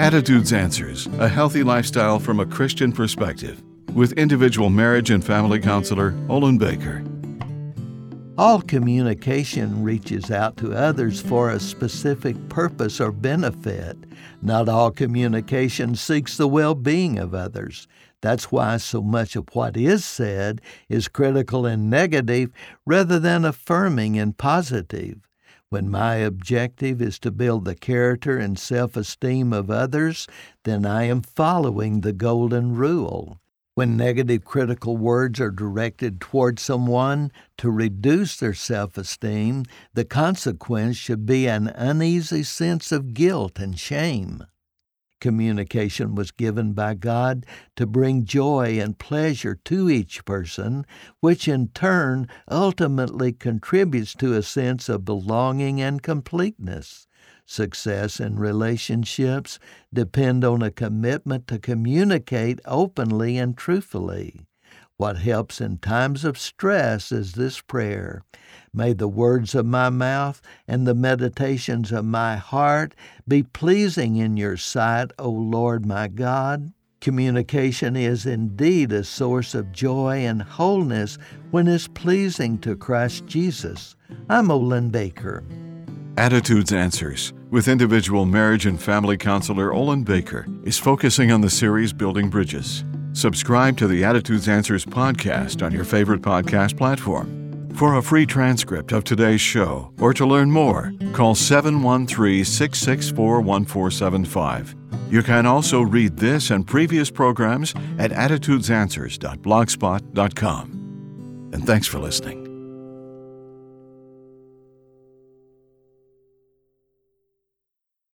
Attitudes Answers A Healthy Lifestyle from a Christian Perspective with individual marriage and family counselor Olin Baker. All communication reaches out to others for a specific purpose or benefit. Not all communication seeks the well being of others. That's why so much of what is said is critical and negative rather than affirming and positive. When my objective is to build the character and self esteem of others, then I am following the Golden Rule. When negative critical words are directed toward someone to reduce their self esteem, the consequence should be an uneasy sense of guilt and shame. Communication was given by God to bring joy and pleasure to each person, which in turn ultimately contributes to a sense of belonging and completeness. Success in relationships depend on a commitment to communicate openly and truthfully. What helps in times of stress is this prayer May the words of my mouth and the meditations of my heart be pleasing in your sight, O Lord my God. Communication is indeed a source of joy and wholeness when it's pleasing to Christ Jesus. I'm Olin Baker. Attitudes Answers with individual marriage and family counselor Olin Baker is focusing on the series Building Bridges. Subscribe to the Attitudes Answers podcast on your favorite podcast platform. For a free transcript of today's show or to learn more, call 713 664 1475. You can also read this and previous programs at attitudesanswers.blogspot.com. And thanks for listening.